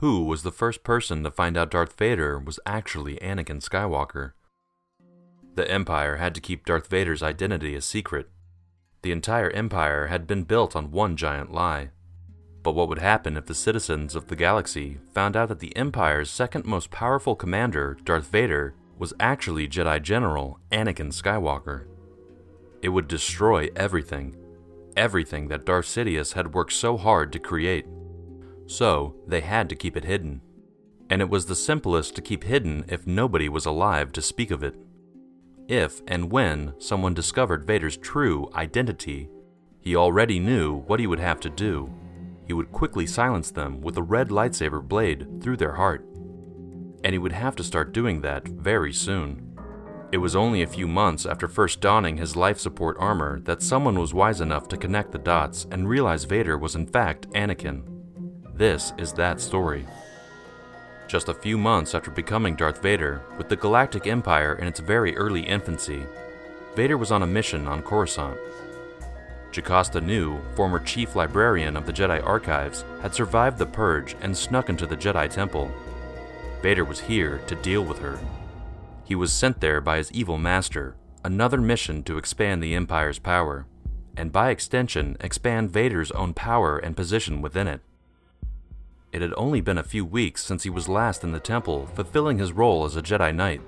Who was the first person to find out Darth Vader was actually Anakin Skywalker? The Empire had to keep Darth Vader's identity a secret. The entire Empire had been built on one giant lie. But what would happen if the citizens of the galaxy found out that the Empire's second most powerful commander, Darth Vader, was actually Jedi General Anakin Skywalker? It would destroy everything. Everything that Darth Sidious had worked so hard to create. So, they had to keep it hidden. And it was the simplest to keep hidden if nobody was alive to speak of it. If and when someone discovered Vader's true identity, he already knew what he would have to do. He would quickly silence them with a red lightsaber blade through their heart. And he would have to start doing that very soon. It was only a few months after first donning his life support armor that someone was wise enough to connect the dots and realize Vader was in fact Anakin. This is that story. Just a few months after becoming Darth Vader, with the Galactic Empire in its very early infancy, Vader was on a mission on Coruscant. Jocasta Nu, former chief librarian of the Jedi Archives, had survived the Purge and snuck into the Jedi Temple. Vader was here to deal with her. He was sent there by his evil master, another mission to expand the Empire's power, and by extension, expand Vader's own power and position within it. It had only been a few weeks since he was last in the temple, fulfilling his role as a Jedi Knight.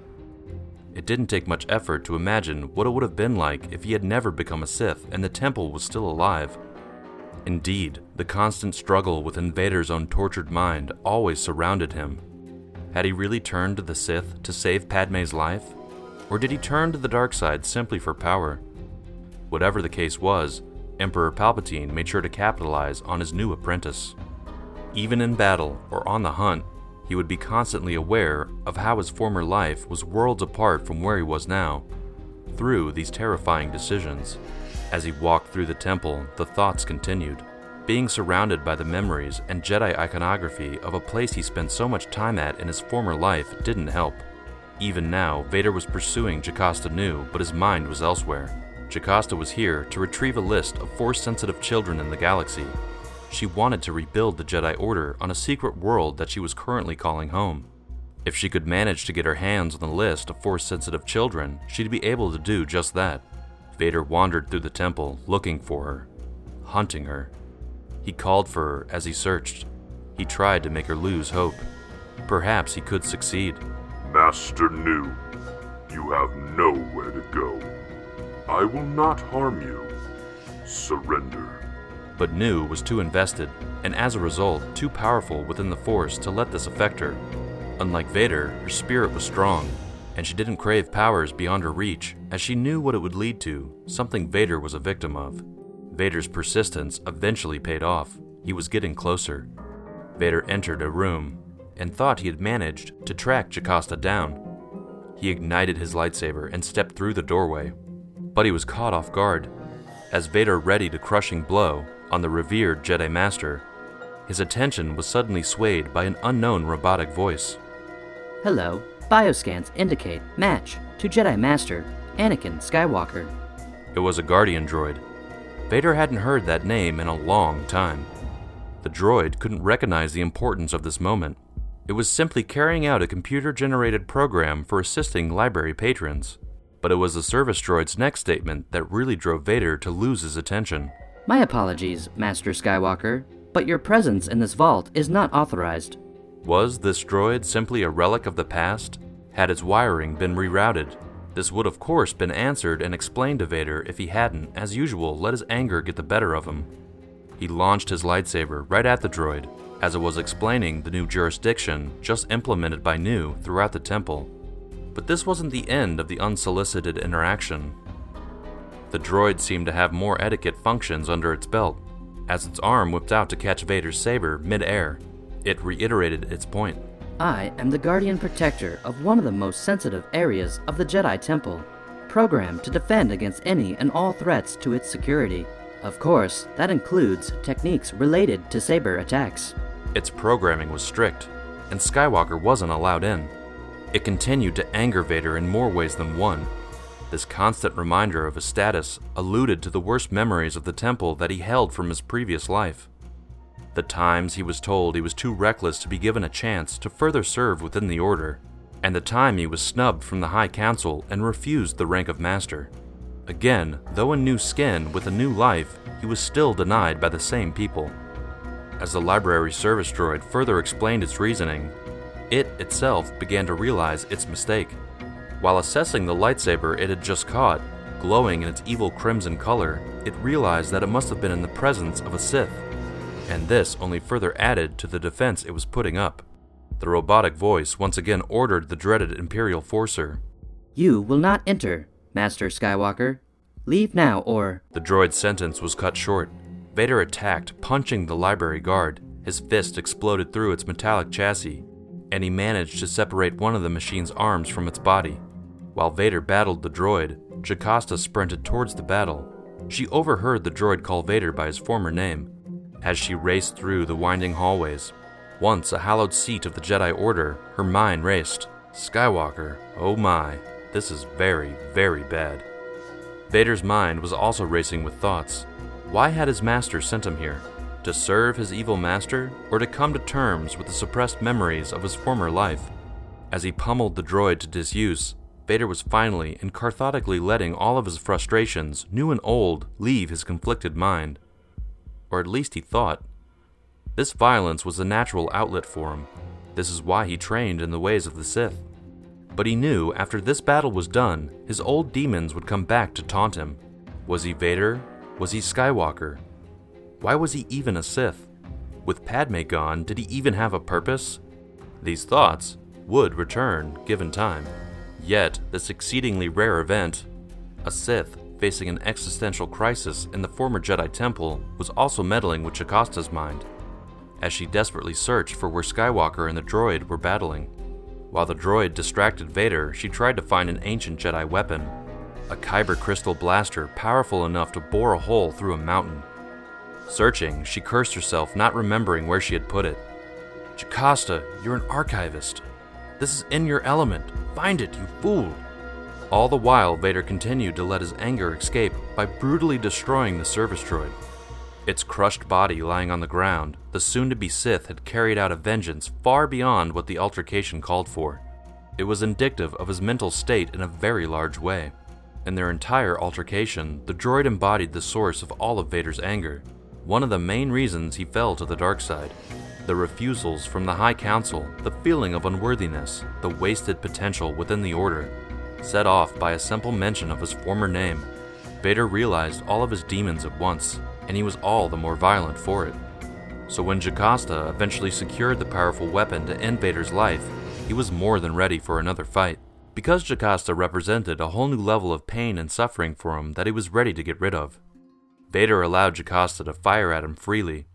It didn't take much effort to imagine what it would have been like if he had never become a Sith and the temple was still alive. Indeed, the constant struggle with in Vader's own tortured mind always surrounded him. Had he really turned to the Sith to save Padme's life? Or did he turn to the dark side simply for power? Whatever the case was, Emperor Palpatine made sure to capitalize on his new apprentice. Even in battle or on the hunt, he would be constantly aware of how his former life was worlds apart from where he was now, through these terrifying decisions. As he walked through the temple, the thoughts continued. Being surrounded by the memories and Jedi iconography of a place he spent so much time at in his former life didn't help. Even now, Vader was pursuing Jocasta Nu, but his mind was elsewhere. Jocasta was here to retrieve a list of force sensitive children in the galaxy she wanted to rebuild the Jedi Order on a secret world that she was currently calling home. If she could manage to get her hands on the list of force sensitive children, she'd be able to do just that. Vader wandered through the temple looking for her, hunting her. He called for her as he searched. He tried to make her lose hope. Perhaps he could succeed. Master Nu, you have nowhere to go. I will not harm you. Surrender but Nu was too invested, and as a result, too powerful within the Force to let this affect her. Unlike Vader, her spirit was strong, and she didn't crave powers beyond her reach, as she knew what it would lead to, something Vader was a victim of. Vader's persistence eventually paid off. He was getting closer. Vader entered a room and thought he had managed to track Jocasta down. He ignited his lightsaber and stepped through the doorway. But he was caught off guard. As Vader readied a crushing blow, on the revered Jedi Master, his attention was suddenly swayed by an unknown robotic voice. Hello, bioscans indicate match to Jedi Master Anakin Skywalker. It was a Guardian droid. Vader hadn't heard that name in a long time. The droid couldn't recognize the importance of this moment. It was simply carrying out a computer generated program for assisting library patrons. But it was the service droid's next statement that really drove Vader to lose his attention. My apologies, Master Skywalker, but your presence in this vault is not authorized. Was this droid simply a relic of the past? Had its wiring been rerouted? This would, of course, been answered and explained to Vader if he hadn't, as usual, let his anger get the better of him. He launched his lightsaber right at the droid, as it was explaining the new jurisdiction just implemented by Nu throughout the temple. But this wasn't the end of the unsolicited interaction. The droid seemed to have more etiquette functions under its belt. As its arm whipped out to catch Vader's saber mid-air, it reiterated its point. I am the guardian protector of one of the most sensitive areas of the Jedi Temple, programmed to defend against any and all threats to its security. Of course, that includes techniques related to saber attacks. Its programming was strict, and Skywalker wasn't allowed in. It continued to anger Vader in more ways than one, this constant reminder of his status alluded to the worst memories of the temple that he held from his previous life. the times he was told he was too reckless to be given a chance to further serve within the Order, and the time he was snubbed from the High Council and refused the rank of Master. Again, though in new skin with a new life, he was still denied by the same people. As the library service droid further explained its reasoning, it itself began to realize its mistake. While assessing the lightsaber it had just caught, glowing in its evil crimson color, it realized that it must have been in the presence of a Sith. And this only further added to the defense it was putting up. The robotic voice once again ordered the dreaded Imperial Forcer. You will not enter, Master Skywalker. Leave now, or. The droid's sentence was cut short. Vader attacked, punching the library guard. His fist exploded through its metallic chassis, and he managed to separate one of the machine's arms from its body. While Vader battled the droid, Jocasta sprinted towards the battle. She overheard the droid call Vader by his former name. As she raced through the winding hallways, once a hallowed seat of the Jedi Order, her mind raced. Skywalker, oh my, this is very, very bad. Vader's mind was also racing with thoughts. Why had his master sent him here? To serve his evil master, or to come to terms with the suppressed memories of his former life? As he pummeled the droid to disuse, Vader was finally and cathartically letting all of his frustrations, new and old, leave his conflicted mind. Or at least he thought. This violence was a natural outlet for him. This is why he trained in the ways of the Sith. But he knew after this battle was done, his old demons would come back to taunt him. Was he Vader? Was he Skywalker? Why was he even a Sith? With Padme gone, did he even have a purpose? These thoughts would return given time. Yet, this exceedingly rare event, a Sith facing an existential crisis in the former Jedi Temple, was also meddling with Jocasta's mind, as she desperately searched for where Skywalker and the droid were battling. While the droid distracted Vader, she tried to find an ancient Jedi weapon a kyber crystal blaster powerful enough to bore a hole through a mountain. Searching, she cursed herself, not remembering where she had put it. Jocasta, you're an archivist. This is in your element. Find it, you fool! All the while, Vader continued to let his anger escape by brutally destroying the service droid. Its crushed body lying on the ground, the soon to be Sith had carried out a vengeance far beyond what the altercation called for. It was indicative of his mental state in a very large way. In their entire altercation, the droid embodied the source of all of Vader's anger, one of the main reasons he fell to the dark side. The refusals from the High Council, the feeling of unworthiness, the wasted potential within the Order, set off by a simple mention of his former name. Vader realized all of his demons at once, and he was all the more violent for it. So when Jocasta eventually secured the powerful weapon to end Vader's life, he was more than ready for another fight. Because Jocasta represented a whole new level of pain and suffering for him that he was ready to get rid of. Vader allowed Jocasta to fire at him freely,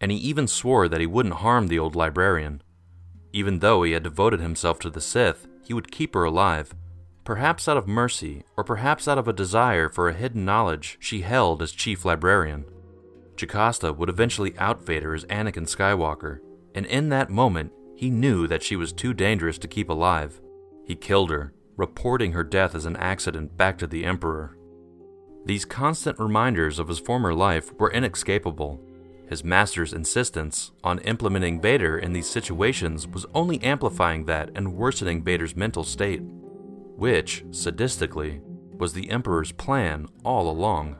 and he even swore that he wouldn't harm the old librarian. Even though he had devoted himself to the Sith, he would keep her alive, perhaps out of mercy, or perhaps out of a desire for a hidden knowledge she held as chief librarian. Jocasta would eventually out Vader as Anakin Skywalker, and in that moment, he knew that she was too dangerous to keep alive. He killed her, reporting her death as an accident back to the Emperor. These constant reminders of his former life were inescapable. His master's insistence on implementing Vader in these situations was only amplifying that and worsening Vader's mental state, which, sadistically, was the Emperor's plan all along.